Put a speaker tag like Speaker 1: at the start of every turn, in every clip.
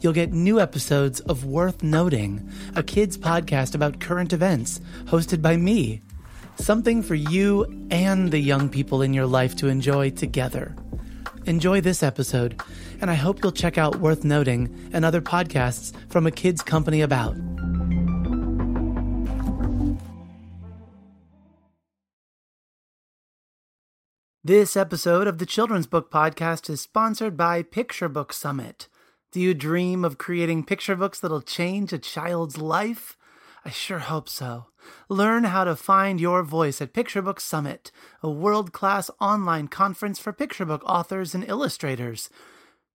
Speaker 1: you'll get new episodes of Worth Noting, a kids podcast about current events, hosted by me. Something for you and the young people in your life to enjoy together. Enjoy this episode, and I hope you'll check out Worth Noting and other podcasts from a kids company about. This episode of the Children's Book Podcast is sponsored by Picture Book Summit. Do you dream of creating picture books that'll change a child's life? I sure hope so. Learn how to find your voice at Picture Book Summit, a world class online conference for picture book authors and illustrators.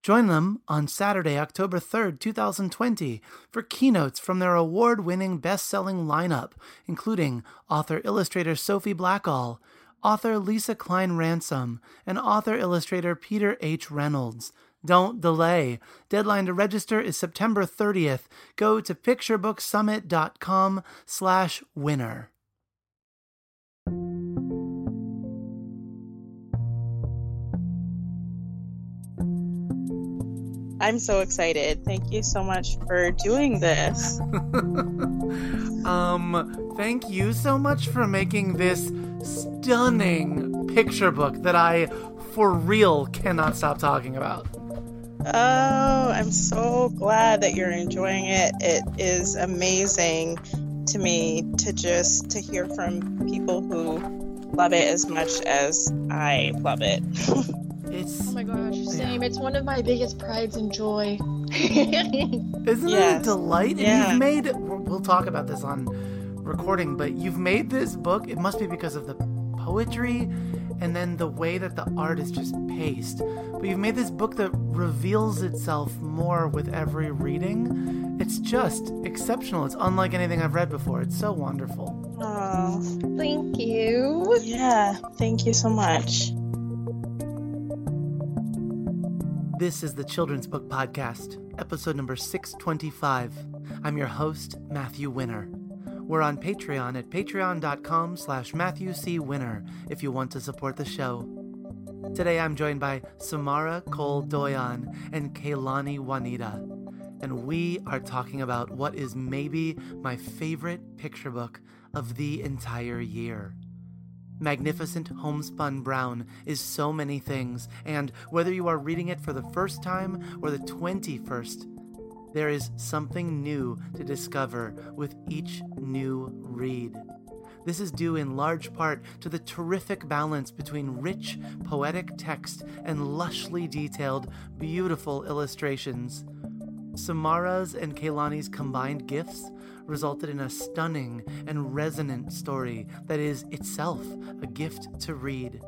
Speaker 1: Join them on Saturday, October 3rd, 2020, for keynotes from their award winning best selling lineup, including author illustrator Sophie Blackall author Lisa Klein Ransom, and author illustrator Peter H. Reynolds. Don't delay. Deadline to register is September 30th. Go to picturebooksummit.com slash winner.
Speaker 2: I'm so excited. Thank you so much for doing this.
Speaker 1: um, thank you so much for making this stunning picture book that I, for real, cannot stop talking about.
Speaker 2: Oh, I'm so glad that you're enjoying it. It is amazing to me to just to hear from people who love it as much as I love it.
Speaker 3: it's oh my gosh, same. Yeah. It's one of my biggest prides and joy.
Speaker 1: Isn't yes. it a delight? Yeah. You've made we'll talk about this on recording, but you've made this book. It must be because of the poetry and then the way that the art is just paced. But you've made this book that reveals itself more with every reading. It's just exceptional. It's unlike anything I've read before. It's so wonderful.
Speaker 2: Oh,
Speaker 3: thank you.
Speaker 2: Yeah, thank you so much.
Speaker 1: This is the Children's Book Podcast, episode number 625. I'm your host, Matthew Winner. We're on Patreon at patreon.com slash Matthew C. Winner if you want to support the show. Today I'm joined by Samara Cole Doyon and Kaylani Juanita, and we are talking about what is maybe my favorite picture book of the entire year. Magnificent Homespun Brown is so many things, and whether you are reading it for the first time or the 21st, there is something new to discover with each new read. This is due in large part to the terrific balance between rich, poetic text and lushly detailed, beautiful illustrations. Samara's and Kaylani's combined gifts resulted in a stunning and resonant story that is itself a gift to read.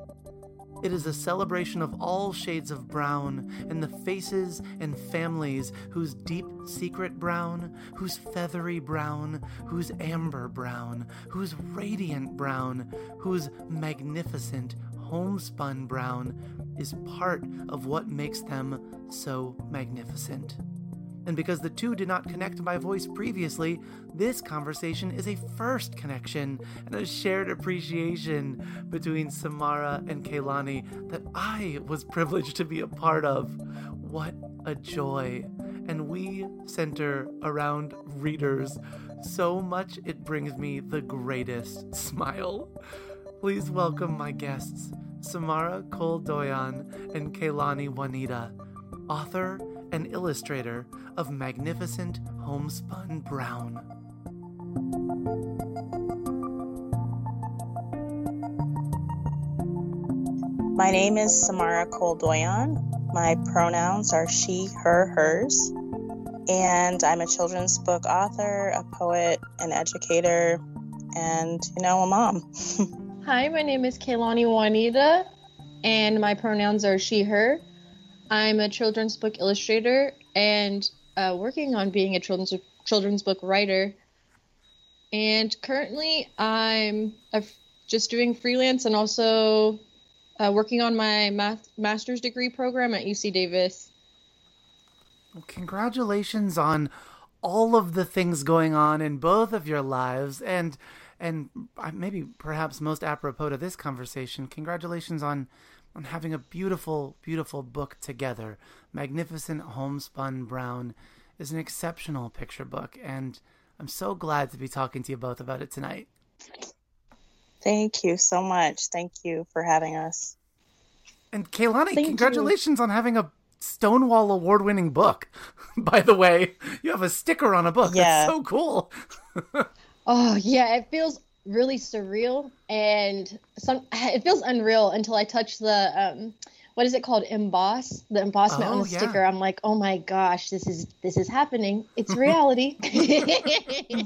Speaker 1: It is a celebration of all shades of brown and the faces and families whose deep secret brown, whose feathery brown, whose amber brown, whose radiant brown, whose magnificent homespun brown is part of what makes them so magnificent. And because the two did not connect by voice previously, this conversation is a first connection and a shared appreciation between Samara and Kaylani that I was privileged to be a part of. What a joy! And we center around readers so much it brings me the greatest smile. Please welcome my guests, Samara Cole Doyon and Kaylani Juanita, author and illustrator of magnificent homespun brown.
Speaker 2: My name is Samara Doyon. My pronouns are she, her, hers. And I'm a children's book author, a poet, an educator, and, you know, a mom.
Speaker 3: Hi, my name is Kaylani Juanita, and my pronouns are she, her. I'm a children's book illustrator and uh, working on being a children's children's book writer. And currently, I'm just doing freelance and also uh, working on my math, master's degree program at UC Davis.
Speaker 1: Well, congratulations on all of the things going on in both of your lives and and maybe perhaps most apropos to this conversation congratulations on on having a beautiful beautiful book together magnificent homespun brown is an exceptional picture book and i'm so glad to be talking to you both about it tonight
Speaker 2: thank you so much thank you for having us
Speaker 1: and kaylani thank congratulations you. on having a Stonewall award winning book. By the way, you have a sticker on a book. Yeah. That's so cool.
Speaker 3: oh, yeah. It feels really surreal and some it feels unreal until I touch the um what is it called? Emboss the embossment oh, on the yeah. sticker i'm like oh my gosh this is this is happening. It's reality.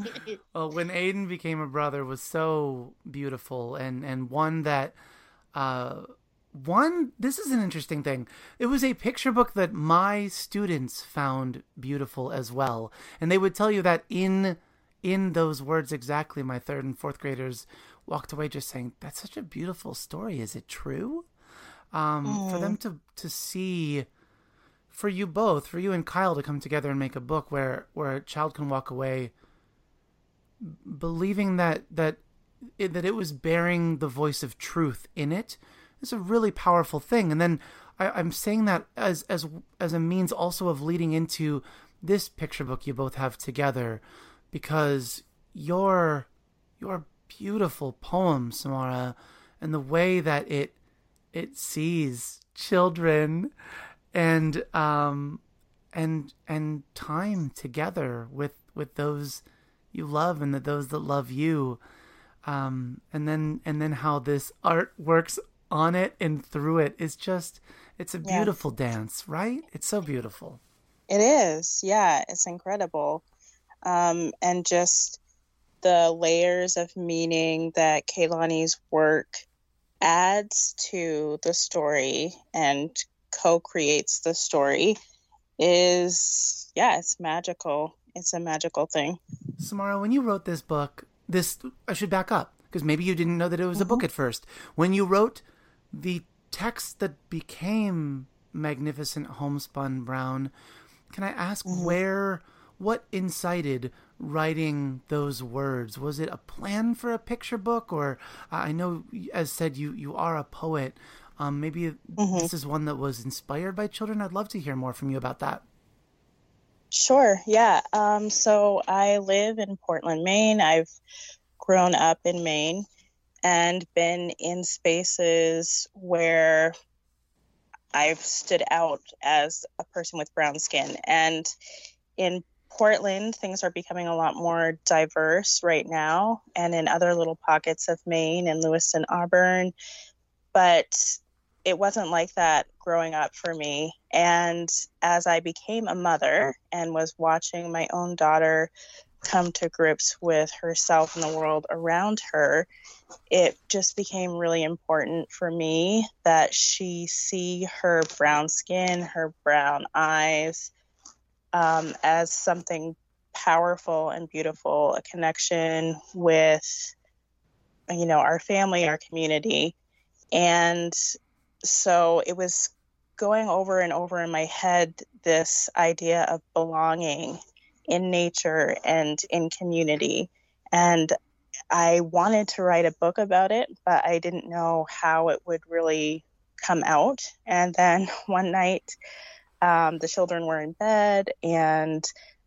Speaker 1: Well when Aidan became a brother was so beautiful and and one that uh one this is an interesting thing. It was a picture book that my students found beautiful as well. And they would tell you that in in those words exactly my third and fourth graders walked away just saying that's such a beautiful story is it true um, mm. for them to to see for you both for you and kyle to come together and make a book where where a child can walk away believing that that it, that it was bearing the voice of truth in it is a really powerful thing. And then I, am saying that as as as a means also of leading into this picture book you both have together, because your your beautiful poem, Samara, and the way that it it sees children and um and and time together with with those you love and the, those that love you um and then and then how this art works on it and through it is just it's a beautiful dance, right? It's so beautiful.
Speaker 2: It is. Yeah, it's incredible. Um, and just the layers of meaning that Kaylani's work adds to the story and co-creates the story is yeah, it's magical. It's a magical thing.
Speaker 1: Samara, when you wrote this book, this I should back up because maybe you didn't know that it was mm-hmm. a book mm-hmm. at first. When you wrote the text that became Magnificent Homespun Brown, can I ask mm-hmm. where, what incited writing those words? Was it a plan for a picture book, or I know, as said, you you are a poet. Um, maybe mm-hmm. this is one that was inspired by children. I'd love to hear more from you about that.
Speaker 2: Sure. Yeah. Um, so I live in Portland, Maine. I've grown up in Maine and been in spaces where I've stood out as a person with brown skin. And in Portland, things are becoming a lot more diverse right now, and in other little pockets of Maine and Lewiston, Auburn. But it wasn't like that growing up for me. And as I became a mother and was watching my own daughter come to grips with herself and the world around her, it just became really important for me that she see her brown skin, her brown eyes um, as something powerful and beautiful, a connection with, you know, our family, our community. And so it was going over and over in my head this idea of belonging in nature and in community. And I wanted to write a book about it, but I didn't know how it would really come out. And then one night, um, the children were in bed, and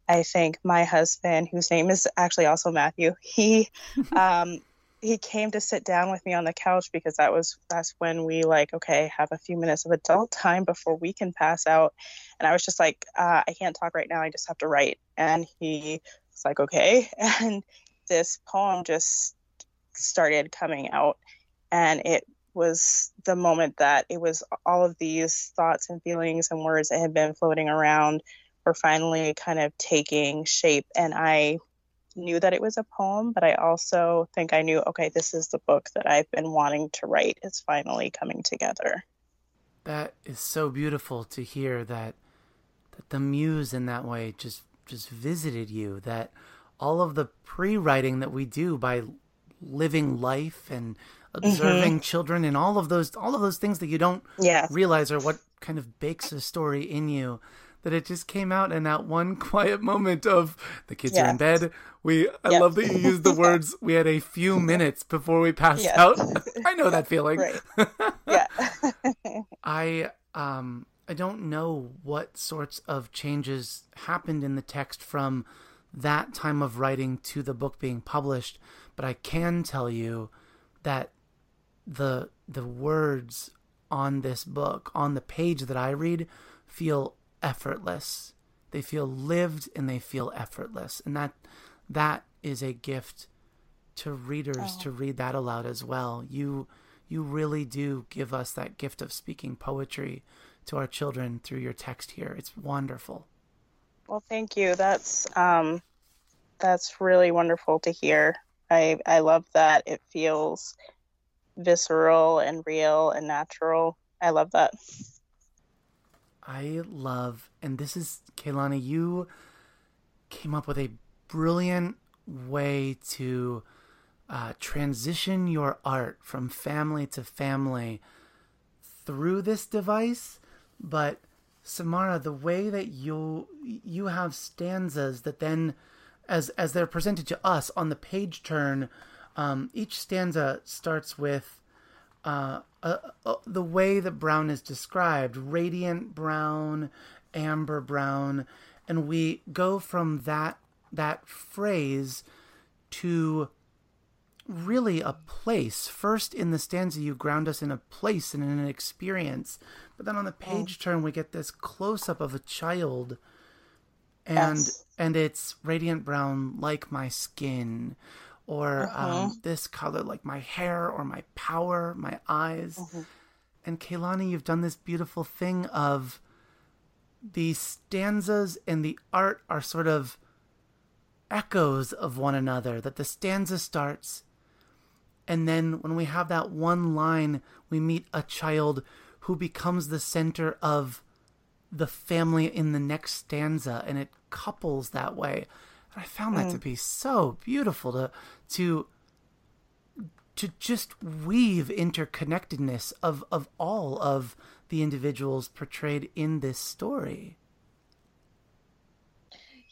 Speaker 2: I think my husband, whose name is actually also Matthew, he um, he came to sit down with me on the couch because that was that's when we like okay have a few minutes of adult time before we can pass out. And i was just like uh, i can't talk right now i just have to write. And he was like okay. And this poem just started coming out and it was the moment that it was all of these thoughts and feelings and words that had been floating around were finally kind of taking shape and i knew that it was a poem, but I also think I knew, okay, this is the book that I've been wanting to write. It's finally coming together.
Speaker 1: That is so beautiful to hear that that the muse in that way just just visited you that all of the pre-writing that we do by living life and observing mm-hmm. children and all of those all of those things that you don't realize are what kind of bakes a story in you that it just came out in that one quiet moment of the kids are in bed. We I yep. love that you used the words we had a few minutes before we passed yes. out. I know that feeling.
Speaker 2: Right. Yeah.
Speaker 1: I um I don't know what sorts of changes happened in the text from that time of writing to the book being published, but I can tell you that the the words on this book, on the page that I read, feel effortless. They feel lived and they feel effortless. And that that is a gift to readers oh. to read that aloud as well. You you really do give us that gift of speaking poetry to our children through your text here. It's wonderful.
Speaker 2: Well, thank you. That's um that's really wonderful to hear. I I love that it feels visceral and real and natural. I love that.
Speaker 1: I love, and this is Kaylani, you came up with a brilliant way to uh, transition your art from family to family through this device. But Samara, the way that you you have stanzas that then, as as they're presented to us on the page turn, um, each stanza starts with uh, uh, uh, the way that brown is described radiant brown, amber brown, and we go from that that phrase to really a place. First, in the stanza, you ground us in a place and in an experience, but then on the page oh. turn, we get this close up of a child, and yes. and it's radiant brown like my skin, or uh-huh. um, this color, like my hair or my power, my eyes. Uh-huh. And Kaylani, you've done this beautiful thing of the stanzas and the art are sort of echoes of one another. That the stanza starts, and then when we have that one line, we meet a child who becomes the center of the family in the next stanza, and it couples that way. I found that mm. to be so beautiful to to to just weave interconnectedness of of all of the individuals portrayed in this story.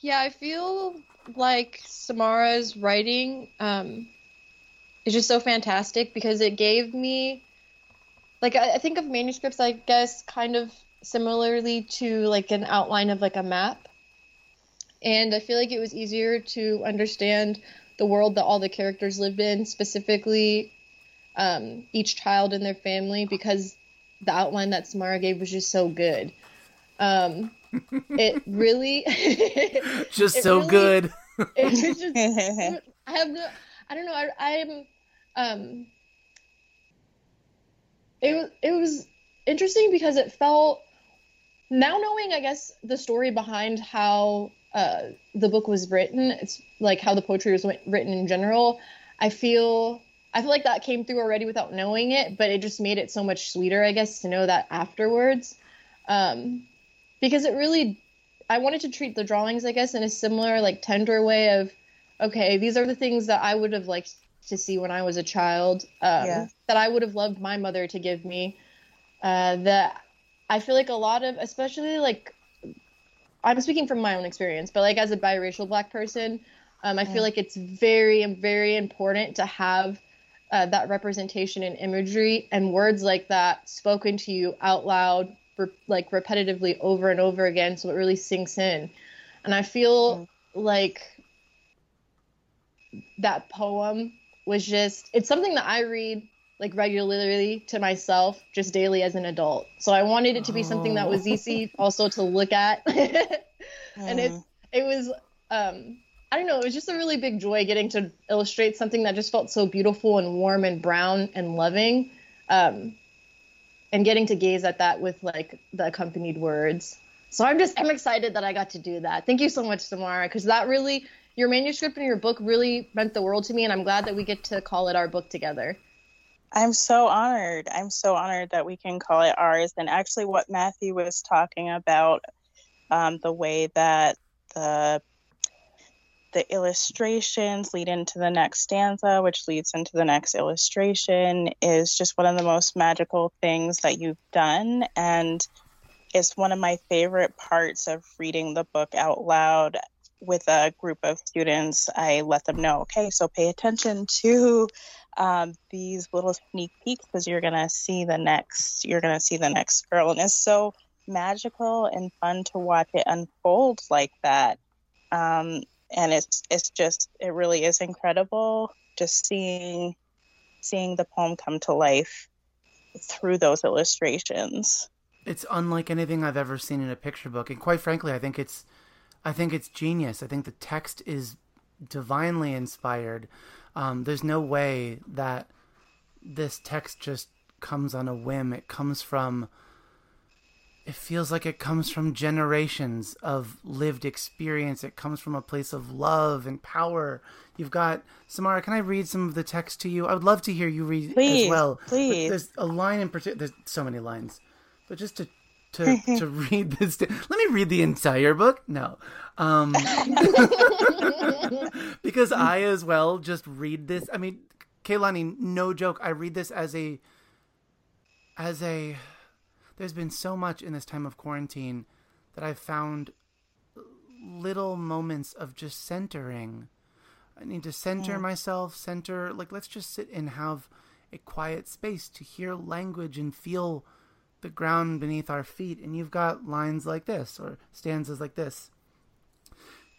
Speaker 3: Yeah, I feel like Samara's writing um, is just so fantastic because it gave me, like, I, I think of manuscripts, I guess, kind of similarly to like an outline of like a map and I feel like it was easier to understand the world that all the characters lived in, specifically um, each child and their family, because the outline that Samara gave was just so good. Um, it really,
Speaker 1: just it so really, good.
Speaker 3: it was just, I have no, I don't know. I, I'm, um, it was it was interesting because it felt now knowing I guess the story behind how uh, the book was written, it's like how the poetry was written in general. I feel I feel like that came through already without knowing it, but it just made it so much sweeter, I guess, to know that afterwards. Um, because it really, I wanted to treat the drawings, I guess, in a similar, like, tender way of, okay, these are the things that I would have liked to see when I was a child, um, yeah. that I would have loved my mother to give me. Uh, that I feel like a lot of, especially like I'm speaking from my own experience, but like as a biracial black person, um, I feel like it's very, very important to have uh, that representation in imagery and words like that spoken to you out loud, re- like repetitively over and over again, so it really sinks in. And I feel mm. like that poem was just, it's something that I read like regularly to myself just daily as an adult. So I wanted it to be something that was easy oh. also to look at. and it mm. it was um I don't know, it was just a really big joy getting to illustrate something that just felt so beautiful and warm and brown and loving. Um and getting to gaze at that with like the accompanied words. So I'm just I'm excited that I got to do that. Thank you so much, Samara, because that really your manuscript and your book really meant the world to me, and I'm glad that we get to call it our book together.
Speaker 2: I'm so honored. I'm so honored that we can call it ours. And actually, what Matthew was talking about, um, the way that the the illustrations lead into the next stanza, which leads into the next illustration, is just one of the most magical things that you've done. And it's one of my favorite parts of reading the book out loud with a group of students. I let them know, okay, so pay attention to um, these little sneak peeks because you're gonna see the next, you're gonna see the next girl, and it's so magical and fun to watch it unfold like that. Um, and it's it's just it really is incredible just seeing seeing the poem come to life through those illustrations.
Speaker 1: It's unlike anything I've ever seen in a picture book, and quite frankly, I think it's I think it's genius. I think the text is divinely inspired. Um, there's no way that this text just comes on a whim. It comes from it feels like it comes from generations of lived experience. It comes from a place of love and power. You've got Samara. Can I read some of the text to you? I would love to hear you read
Speaker 2: please,
Speaker 1: as well.
Speaker 2: Please,
Speaker 1: but there's a line in particular. There's so many lines, but just to to to read this. Let me read the entire book. No, um, because I as well just read this. I mean, Kaylani, no joke. I read this as a as a there's been so much in this time of quarantine that I've found little moments of just centering. I need to center yeah. myself, center, like, let's just sit and have a quiet space to hear language and feel the ground beneath our feet. And you've got lines like this, or stanzas like this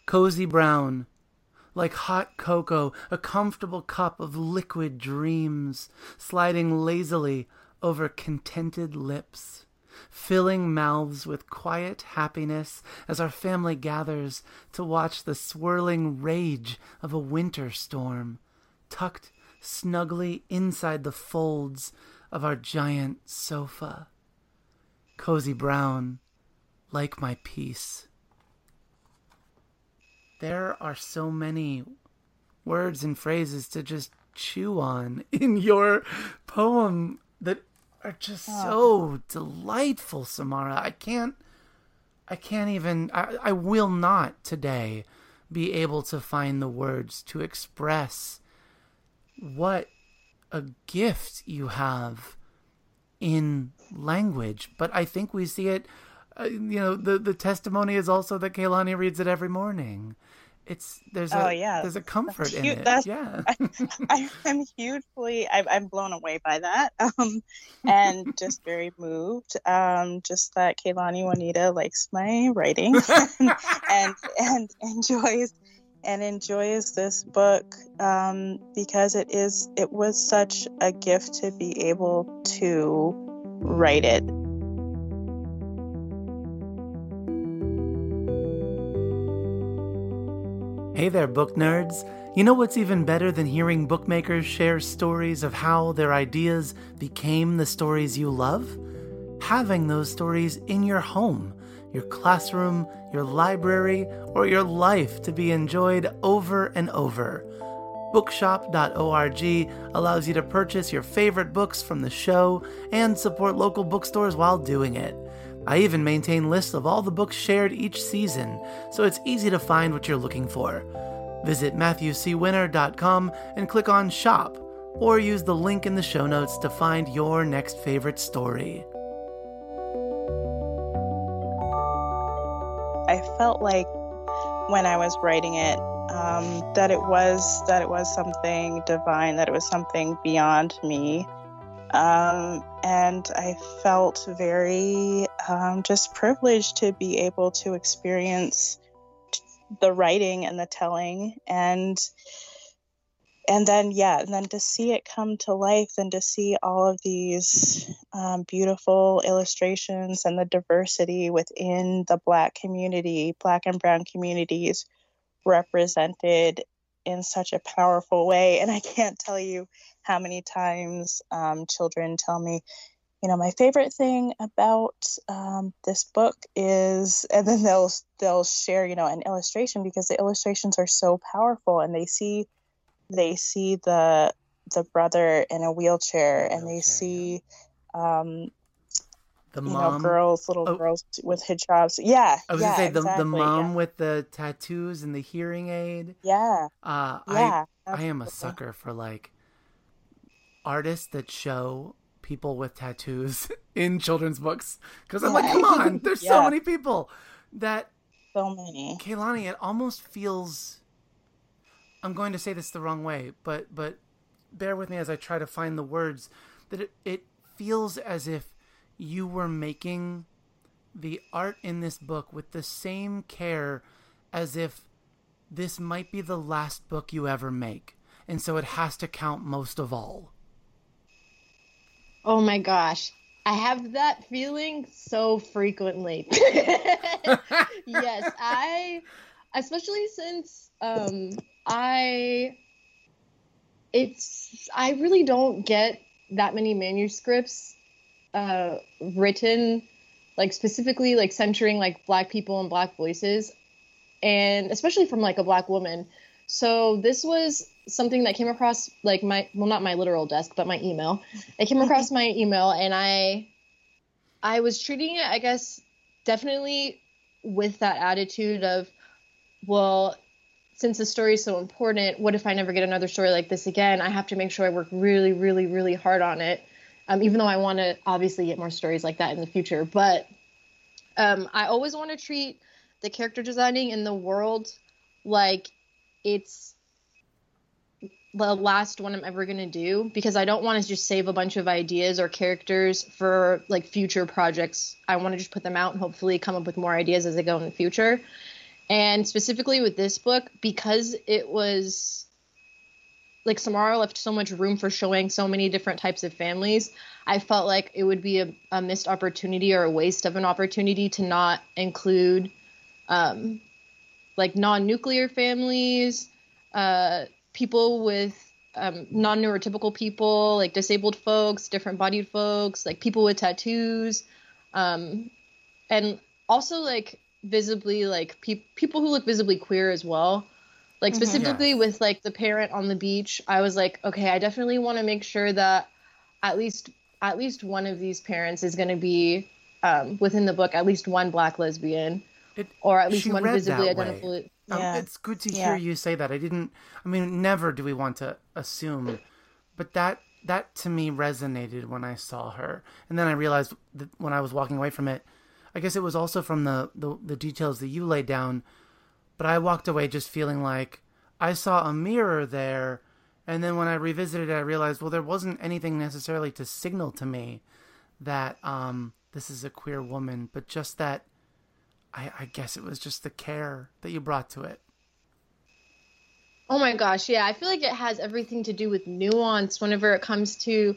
Speaker 1: Cozy brown, like hot cocoa, a comfortable cup of liquid dreams, sliding lazily over contented lips filling mouths with quiet happiness as our family gathers to watch the swirling rage of a winter storm, tucked snugly inside the folds of our giant sofa. Cozy brown, like my peace. There are so many words and phrases to just chew on in your poem that are just oh. so delightful, Samara. I can't I can't even I, I will not today be able to find the words to express what a gift you have in language. But I think we see it uh, you know, the the testimony is also that Kaylani reads it every morning it's there's a oh, yeah. there's a comfort in it. That's, yeah,
Speaker 2: I, am hugely I, I'm blown away by that, um, and just very moved. Um, just that Kaylani Juanita likes my writing and, and, and enjoys and enjoys this book um, because it is it was such a gift to be able to write it
Speaker 1: Hey there, book nerds! You know what's even better than hearing bookmakers share stories of how their ideas became the stories you love? Having those stories in your home, your classroom, your library, or your life to be enjoyed over and over. Bookshop.org allows you to purchase your favorite books from the show and support local bookstores while doing it. I even maintain lists of all the books shared each season, so it's easy to find what you're looking for. Visit MatthewCWinner.com and click on Shop, or use the link in the show notes to find your next favorite story.
Speaker 2: I felt like when I was writing it um, that it was that it was something divine, that it was something beyond me. Um, and I felt very um, just privileged to be able to experience the writing and the telling and and then yeah and then to see it come to life and to see all of these um, beautiful illustrations and the diversity within the black community black and brown communities represented in such a powerful way. And i can't tell you how many times um, children tell me, you know, my favorite thing about um, this book is, and then they'll they'll share, you know, an illustration because the illustrations are so powerful, and they see they see the the brother in a wheelchair, and they see um,
Speaker 1: The
Speaker 2: you
Speaker 1: mom.
Speaker 2: know girls, little
Speaker 1: Oh.
Speaker 2: girls with hijabs. Yeah,
Speaker 1: I was
Speaker 2: yeah,
Speaker 1: gonna say the the mom
Speaker 2: yeah.
Speaker 1: with the tattoos and the hearing aid.
Speaker 2: Yeah,
Speaker 1: Uh,
Speaker 2: yeah.
Speaker 1: I I am a sucker for like artists that show people with tattoos in children's books because I'm like, come on, there's so many people that
Speaker 2: So many.
Speaker 1: Kaylani. It almost feels. I'm going to say this the wrong way, but but bear with me as I try to find the words. That it it feels as if you were making the art in this book with the same care as if this might be the last book you ever make, and so it has to count most of all.
Speaker 3: Oh my gosh. I have that feeling so frequently. yes, I especially since um I it's I really don't get that many manuscripts uh written like specifically like centering like black people and black voices and especially from like a black woman. So this was something that came across like my well not my literal desk but my email. It came across my email and I I was treating it I guess definitely with that attitude of well since the story is so important what if I never get another story like this again I have to make sure I work really really really hard on it um, even though I want to obviously get more stories like that in the future but um, I always want to treat the character designing in the world like it's the last one I'm ever going to do because I don't want to just save a bunch of ideas or characters for like future projects. I want to just put them out and hopefully come up with more ideas as I go in the future. And specifically with this book, because it was like Samara left so much room for showing so many different types of families, I felt like it would be a, a missed opportunity or a waste of an opportunity to not include um, like non-nuclear families, uh, people with um, non-neurotypical people, like disabled folks, different bodied folks, like people with tattoos, um, and also like visibly like pe- people who look visibly queer as well. Like
Speaker 2: Mhm.
Speaker 3: specifically with like the parent on the beach, I was like, okay, I definitely want to make sure that at least at least one of these parents is going to be um, within the book, at least one black lesbian,
Speaker 1: It,
Speaker 3: or at least one
Speaker 1: read
Speaker 3: visibly
Speaker 1: that way.
Speaker 3: identifiable.
Speaker 1: Um,
Speaker 2: Yeah.
Speaker 1: it's good to
Speaker 2: Yeah.
Speaker 1: hear you say that. I didn't. I mean, never do we want to assume, but that that to me resonated when I saw her, and then I realized that when I was walking away from it, I guess it was also from the the, the details that you laid down, but I walked away just feeling like I saw a mirror there, and then when I revisited it, I realized well, there wasn't anything necessarily to signal to me that um this is a queer woman, but just that I, I guess it was just the care that you brought to it.
Speaker 3: Oh my gosh, yeah. I feel like it has everything to do with nuance whenever it comes to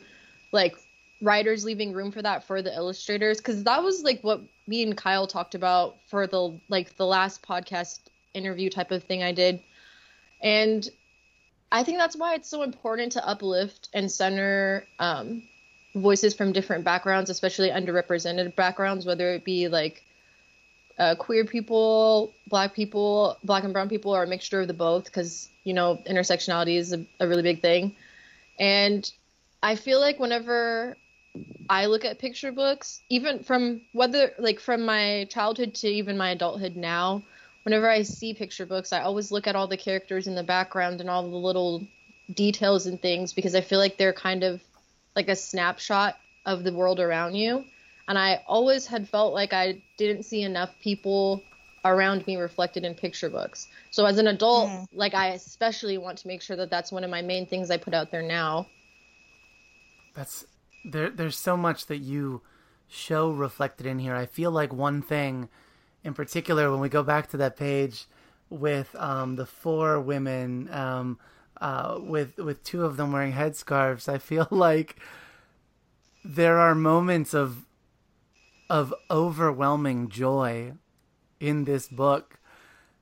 Speaker 3: like writers leaving room for that for the illustrators cuz that was like what me and Kyle talked about for the like the last podcast interview type of thing I did. And I think that's why it's so important to uplift and center um, voices from different backgrounds, especially underrepresented backgrounds, whether it be like uh, queer people, black people, black and brown people, or a mixture of the both, because you know intersectionality is a, a really big thing. And I feel like whenever I look at picture books, even from whether like from my childhood to even my adulthood now, whenever I see picture books, I always look at all the characters in the background and all the little details and things because I feel like they're kind of like a snapshot of the world around you. And I always had felt like I didn't see enough people around me reflected in picture books. So as an adult,
Speaker 2: Mhm.
Speaker 3: like I especially want to make sure that that's one of my main things I put out there now.
Speaker 1: That's there. There's so much that you show reflected in here. I feel like one thing, in particular, when we go back to that page with um, the four women, um, uh, with with two of them wearing headscarves, I feel like there are moments of of overwhelming joy in this book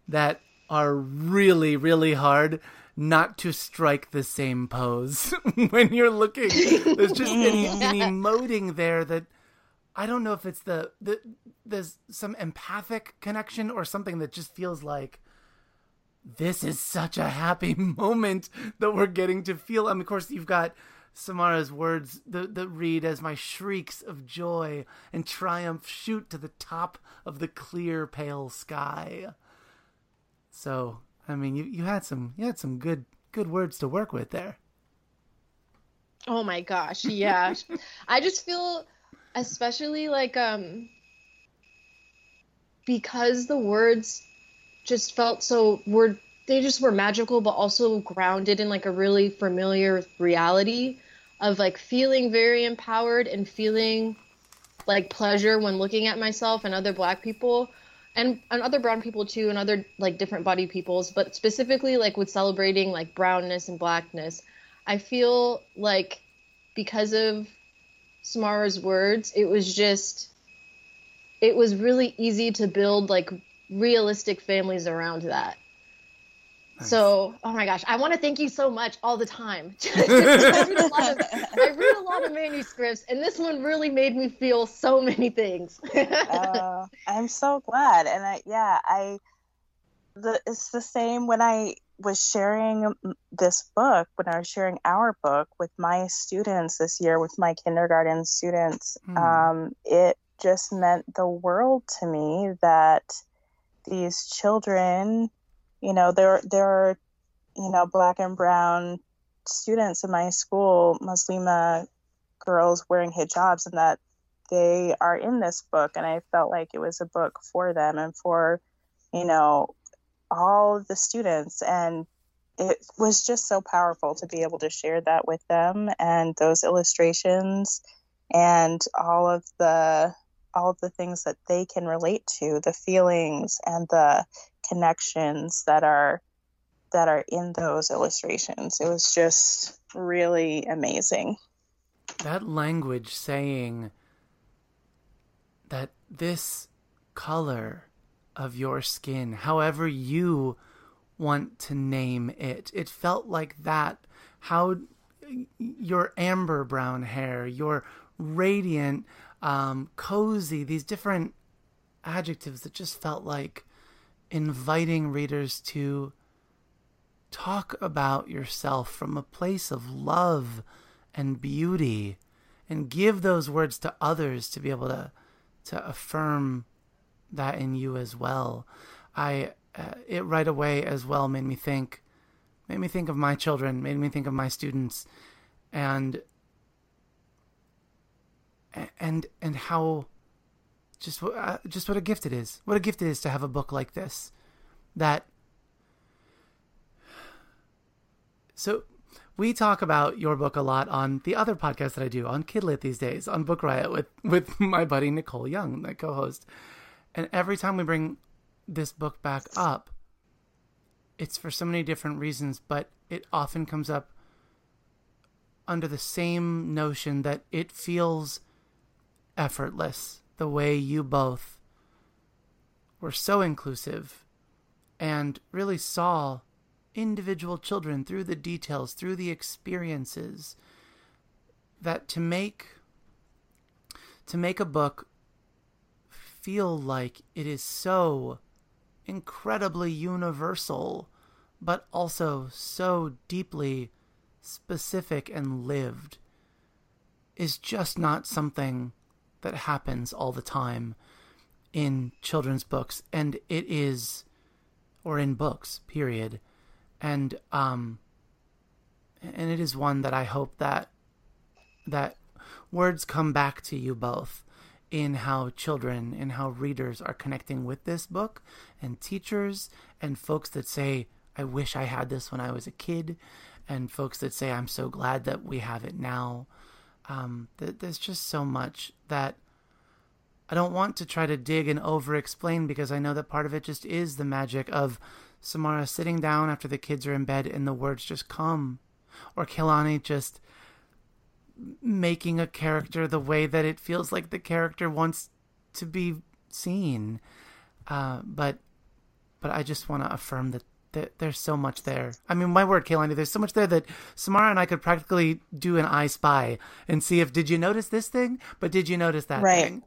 Speaker 1: that are really really hard not to strike the same pose when you're looking. There's just an, an emoting there that I don't know if it's the, the there's some empathic connection or something that just feels like this is such a happy moment that we're getting to feel. I mean, of course, you've got Samara's words that, that read as my shrieks of joy and triumph shoot to the top of the clear, pale sky. So, I mean, you, you had some you had some good good words to work with there.
Speaker 3: Oh my gosh, yeah. I just feel especially like um because the words just felt so were they just were magical but also grounded in like a really familiar reality of like feeling very empowered and feeling like pleasure when looking at myself and other black people and and other brown people too and other like different body peoples but specifically like with celebrating like brownness and blackness i feel like because of samara's words it was just it was really easy to build like realistic families around that. Nice. So, oh my gosh, I want to thank you so much all the time. I, read of, I, read a lot of, manuscripts, and this one really made me feel so many things.
Speaker 2: uh, I'm so glad, and I yeah, I the it's the same when I was sharing this book when I was sharing our book with my students this year with my kindergarten students. Mm. Um, it just meant the world to me that these children, you know, there there are, you know, black and brown students in my school, Muslima girls wearing hijabs, and that they are in this book, and I felt like it was a book for them and for, you know, all the students, and it was just so powerful to be able to share that with them and those illustrations and all of the all of the things that they can relate to, the feelings and the connections that are that are in those illustrations. It was just really amazing.
Speaker 1: That language saying that this color of your skin, however you want to name it, it felt like that. How your amber brown hair, your radiant um, cozy, these different adjectives that just felt like inviting readers to talk about yourself from a place of love and beauty and give those words to others to be able to to affirm that in you as well. I uh, it right away as well made me think made me think of my children made me think of my students and and and how just uh, just what a gift it is. What a gift it is to have a book like this. That so we talk about your book a lot on the other podcast that I do on Kidlit these days on Book Riot with with my buddy Nicole Young, my co-host. And every time we bring this book back up, it's for so many different reasons, but it often comes up under the same notion that it feels effortless the way you both were so inclusive and really saw individual children through the details, through the experiences that to make to make a book feel like it is so incredibly universal but also so deeply specific and lived is just not something that happens all the time in children's books and it is or in books period. And um and it is one that i hope that that words come back to you both in how children and how readers are connecting with this book and teachers and folks that say i wish i had this when i was a kid and folks that say i'm so glad that we have it now um, th- there's just so much that I don't want to try to dig and over explain because I know that part of it just is the magic of Samara sitting down after the kids are in bed and the words just come. Or Kaylani just making a character the way that it feels like the character wants to be seen. Uh, but but I just want to affirm that there, there's so much there. I mean, my word, Kaylani, there's so much there that Samara and I could practically do an I Spy and see if did you notice this thing, but did you notice that
Speaker 2: Right.
Speaker 1: thing?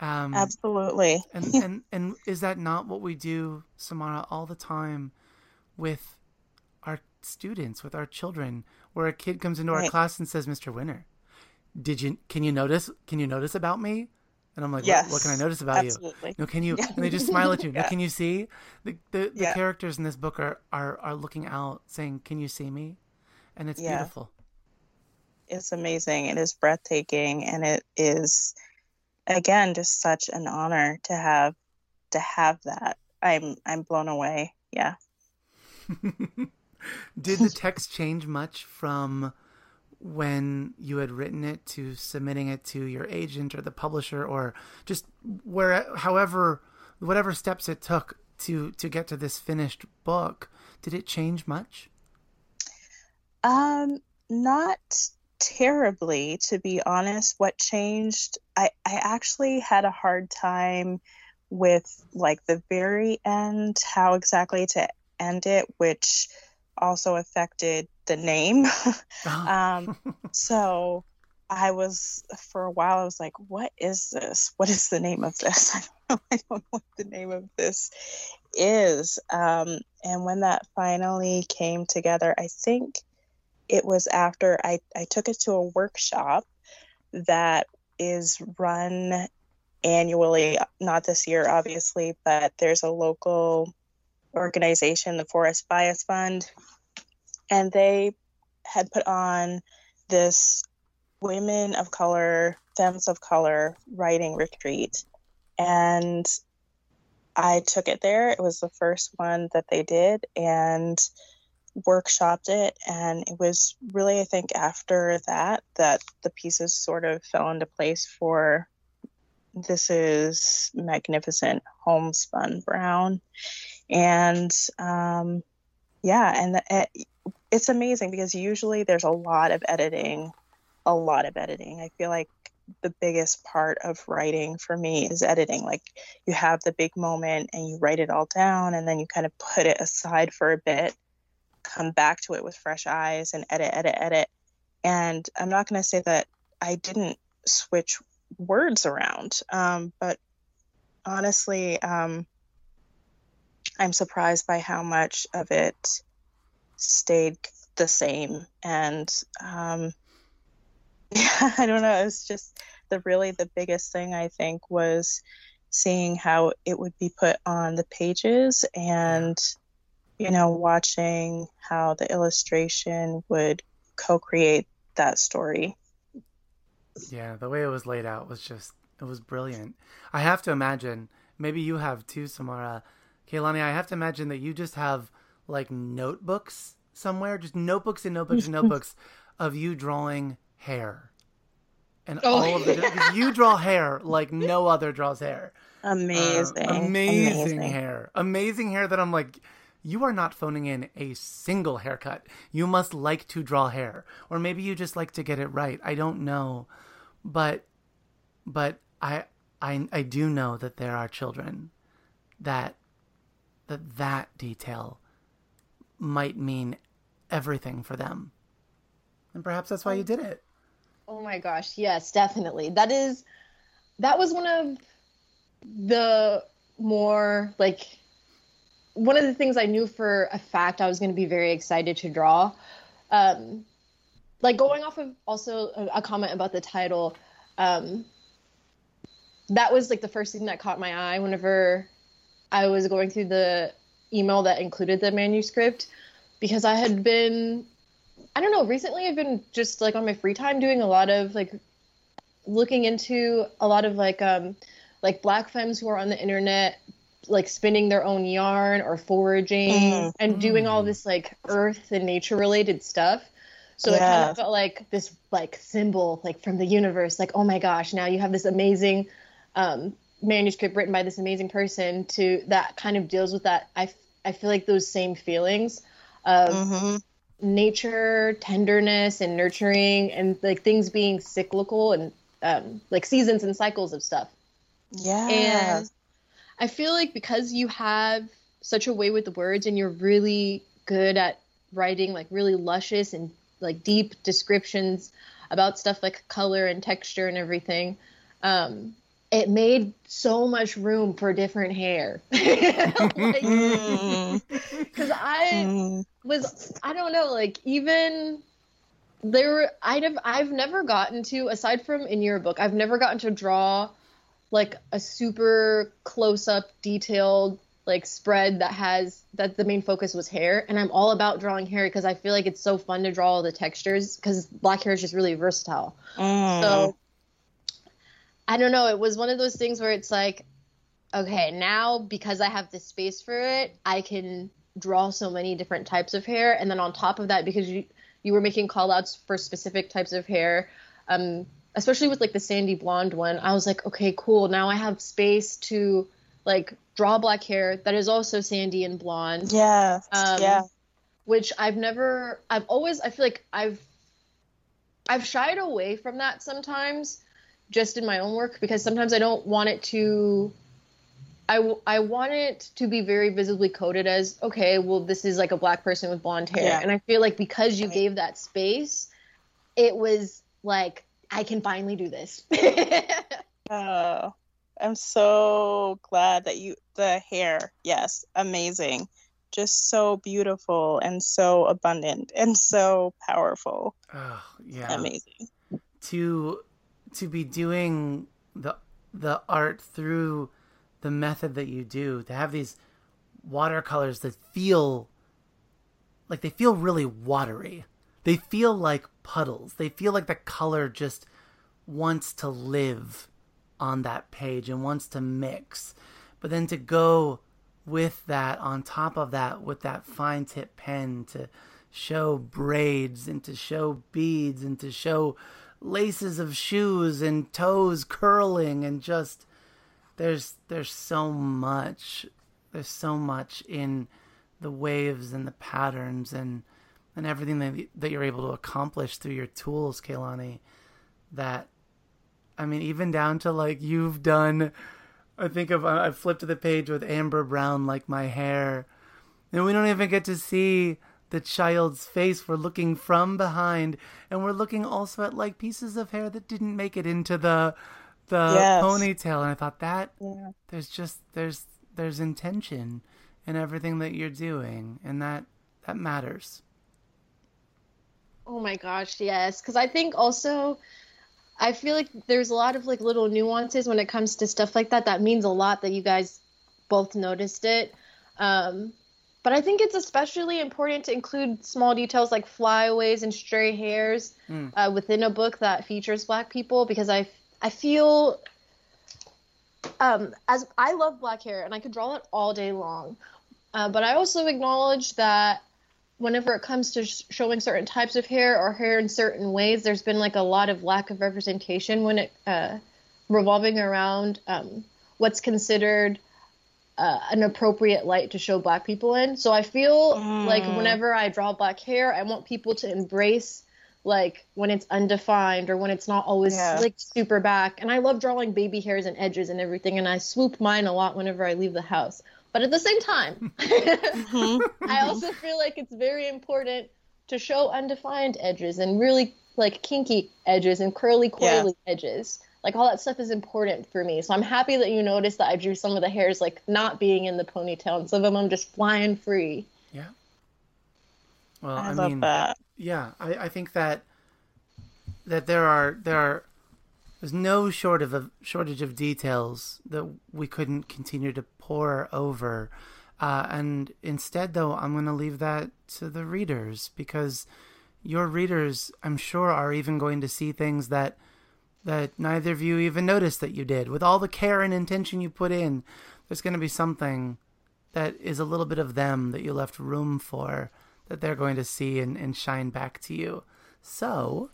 Speaker 1: Um,
Speaker 2: Absolutely.
Speaker 1: and and and is that not what we do, Samara, all the time with our students, with our children, where a kid comes into our class and says, "Mr. Winner, did you can you notice can you notice about me?" And I'm like,
Speaker 2: Yes.
Speaker 1: what, what can I notice about you?" No, can you? And they just smile at you. No, can you see? The the, the
Speaker 2: Yeah.
Speaker 1: characters in this book are, are are looking out, saying, "Can you see me?" And it's
Speaker 2: Yeah.
Speaker 1: beautiful.
Speaker 2: It's amazing. It is breathtaking, and it is, again, just such an honor to have to have that. I'm I'm blown away. Yeah.
Speaker 1: Did the text change much from when you had written it to submitting it to your agent or the publisher, or just where, however, whatever steps it took to to get to this finished book? Did it change much?
Speaker 2: Um, not terribly, to be honest. What changed? I I actually had a hard time with like the very end, how exactly to end it, which also affected the name. um, so I was for a while. I was like, "What is this? What is the name of this? I don't know. I don't know what the name of this is." Um, and when that finally came together, I think it was after I I took it to a workshop that is run annually. Not this year, obviously, but there's a local organization, the Forest Bias Fund, and they had put on this women of color, femmes of color writing retreat. And I took it there. It was the first one that they did and workshopped it. And it was really, I think, after that, that the pieces sort of fell into place for this is magnificent homespun brown. And um, yeah, and the, it, it's amazing because usually there's a lot of editing, a lot of editing. I feel like the biggest part of writing for me is editing. Like you have the big moment and you write it all down and then you kind of put it aside for a bit, come back to it with fresh eyes and edit, edit, edit. And I'm not going to say that I didn't switch words around, um, but honestly, um, I'm surprised by how much of it stayed the same. And um, yeah, I don't know. It's just the really the biggest thing I think was seeing how it would be put on the pages and you know watching how the illustration would co-create that story.
Speaker 1: Yeah, the way it was laid out was just it was brilliant. I have to imagine, maybe you have too, Samara. Kaylani, I have to imagine that you just have like notebooks somewhere, just notebooks and notebooks and notebooks of you drawing hair. And
Speaker 3: Oh,
Speaker 1: all of the 'cause you draw hair like no other draws hair. Uh,
Speaker 2: Amazing.
Speaker 1: amazing hair. Amazing hair that I'm like you are not phoning in a single haircut. You must like to draw hair. Or maybe you just like to get it right. I don't know. But but I I I do know that there are children that that that detail might mean everything for them. And perhaps that's why you did it.
Speaker 3: Oh my gosh, yes, definitely. That is that was one of the more like one of the things I knew for a fact I was going to be very excited to draw. Um like going off of also a, comment about the title um that was like the first thing that caught my eye whenever I was going through the email that included the manuscript because I had been I don't know, recently I've been just like on my free time doing a lot of like looking into a lot of like um like black femmes who are on the internet like spinning their own yarn or foraging
Speaker 2: Mm,
Speaker 3: and doing all
Speaker 1: mm.
Speaker 3: this like earth and nature related stuff. So it kind of felt like this like symbol like from the universe like oh my gosh, now you have this amazing um manuscript written by this amazing person to that kind of deals with that i, I feel like those same feelings of
Speaker 2: hmm
Speaker 3: nature tenderness and nurturing and like things being cyclical and um, like seasons and cycles of stuff
Speaker 2: Yeah.
Speaker 3: and i feel like because you have such a way with the words and you're really good at writing like really luscious and like deep descriptions about stuff like color and texture and everything. Um, it made so much room for different hair. Because like, I was, I don't know, like even there, I'd have, I've never gotten to, aside from in your book, I've never gotten to draw like a super close up, detailed like spread that has that the main focus was hair and i'm all about drawing hair because i feel like it's so fun to draw all the textures because black hair is just really versatile mm. so i don't know it was one of those things where it's like okay now because i have the space for it i can draw so many different types of hair and then on top of that because you you were making call outs for specific types of hair um especially with like the sandy blonde one i was like okay cool now i have space to like draw black hair that is also sandy and blonde.
Speaker 2: Yeah. Um, yeah.
Speaker 3: Which I've never, I've always, I feel like I've, I've shied away from that sometimes just in my own work because sometimes I don't want it to, I, I want it to be very visibly coded as, okay, well, this is like a black person with blonde hair. Yeah. And I feel like because you right. gave that space, it was like, I can finally do this.
Speaker 2: oh, I'm so glad that you the hair, yes, amazing. Just so beautiful and so abundant and so powerful.
Speaker 1: Oh, yeah.
Speaker 2: Amazing.
Speaker 1: To to be doing the the art through the method that you do, to have these watercolors that feel like they feel really watery. They feel like puddles. They feel like the color just wants to live on that page and wants to mix. But then to go with that, on top of that, with that fine tip pen to show braids and to show beads and to show laces of shoes and toes curling and just there's there's so much there's so much in the waves and the patterns and and everything that that you're able to accomplish through your tools, Kaylani, that I mean, even down to like you've done. I think of I flipped the page with amber brown like my hair, and we don't even get to see the child's face. We're looking from behind, and we're looking also at like pieces of hair that didn't make it into the the yes. ponytail. And I thought that yeah. there's just there's there's intention in everything that you're doing, and that that matters.
Speaker 3: Oh my gosh, yes, because I think also I feel like there's a lot of like little nuances when it comes to stuff like that. That means a lot that you guys both noticed it. Um, but I think it's especially important to include small details like flyaways and stray hairs mm. uh, within a book that features Black people because I I feel um, as I love black hair and I could draw it all day long, uh, but I also acknowledge that whenever it comes to sh- showing certain types of hair or hair in certain ways, there's been like a lot of lack of representation when it uh, revolving around um, what's considered uh, an appropriate light to show black people in. So I feel mm. like whenever I draw black hair, I want people to embrace like when it's undefined or when it's not always yeah. like super back. And I love drawing baby hairs and edges and everything, and I swoop mine a lot whenever I leave the house. But at the same time, mm-hmm. I also feel like it's very important to show undefined edges and really like kinky edges and curly coily yeah. edges. Like all that stuff is important for me. So I'm happy that you noticed that I drew some of the hairs like not being in the ponytail and some of them just flying free.
Speaker 1: Yeah. Well,
Speaker 2: I,
Speaker 1: I
Speaker 2: love
Speaker 1: mean,
Speaker 2: that.
Speaker 1: Yeah, I, I think that that there are there are there's no short of a shortage of details that we couldn't continue to pour over. Uh, and instead, though, I'm going to leave that to the readers because your readers, I'm sure, are even going to see things that that neither of you even noticed that you did. With all the care and intention you put in, there's going to be something that is a little bit of them that you left room for that they're going to see and, and shine back to you. So,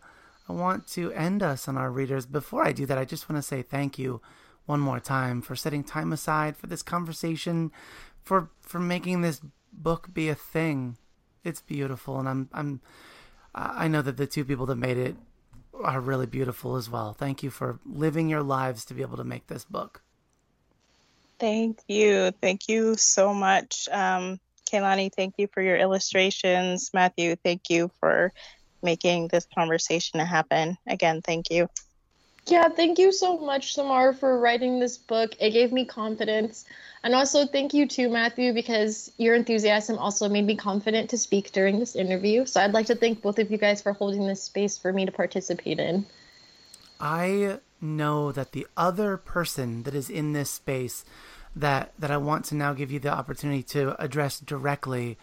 Speaker 1: I want to end us on our readers. Before I do that, I just want to say thank you one more time for setting time aside for this conversation, for for making this book be a thing. It's beautiful, and I'm I'm I know that the two people that made it are really beautiful as well. Thank you for living your lives to be able to make this book.
Speaker 2: Thank you. Thank you so much. Um, Kaylani, thank you for your illustrations. Matthew, thank you for making this conversation happen. Again, thank you.
Speaker 3: Yeah, thank you so much, Samar, for writing this book. It gave me confidence. And also, thank you too, Matthew because your enthusiasm also made me confident to speak during this interview. So I'd like to thank both of you guys for holding this space for me to participate in.
Speaker 1: I know that the other person that is in this space that that I want to now give you the opportunity to address directly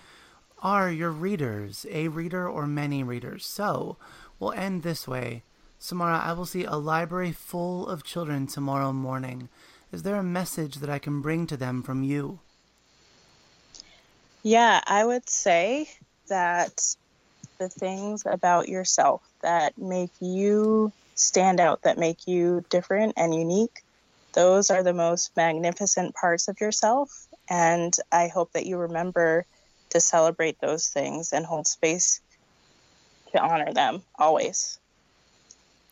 Speaker 1: are your readers, a reader or many readers. So, we'll end this way. Samara, I will see a library full of children tomorrow morning. Is there a message that I can bring to them from you?
Speaker 2: Yeah, I would say that the things about yourself that make you stand out, that make you different and unique, those are the most magnificent parts of yourself. And I hope that you remember to celebrate those things and hold space to honor them always.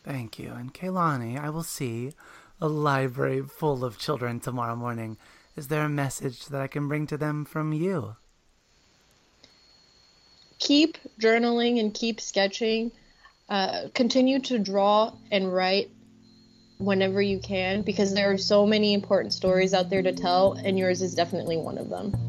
Speaker 1: Thank you. And Kaylani, I will see a library full of children tomorrow morning. Is there a message that I can bring to them from you?
Speaker 3: Keep journaling and keep sketching. Uh, continue to draw and write whenever you can because there are so many important stories out there to tell, and yours is definitely one of them.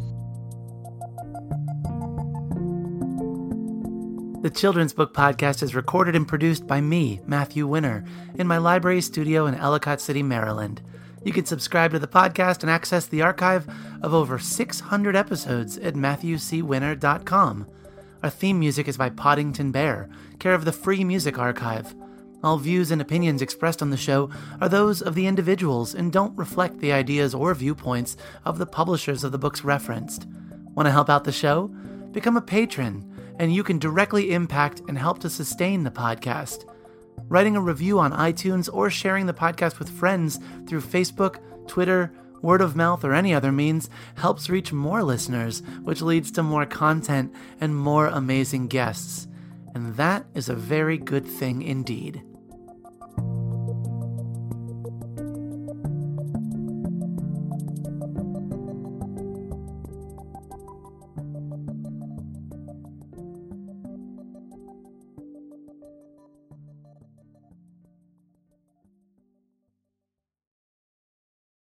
Speaker 1: The Children's Book Podcast is recorded and produced by me, Matthew Winner, in my library studio in Ellicott City, Maryland. You can subscribe to the podcast and access the archive of over 600 episodes at MatthewCWinner.com. Our theme music is by Poddington Bear, care of the Free Music Archive. All views and opinions expressed on the show are those of the individuals and don't reflect the ideas or viewpoints of the publishers of the books referenced. Want to help out the show? Become a patron and you can directly impact and help to sustain the podcast. Writing a review on iTunes or sharing the podcast with friends through Facebook, Twitter, word of mouth, or any other means helps reach more listeners, which leads to more content and more amazing guests. And that is a very good thing indeed.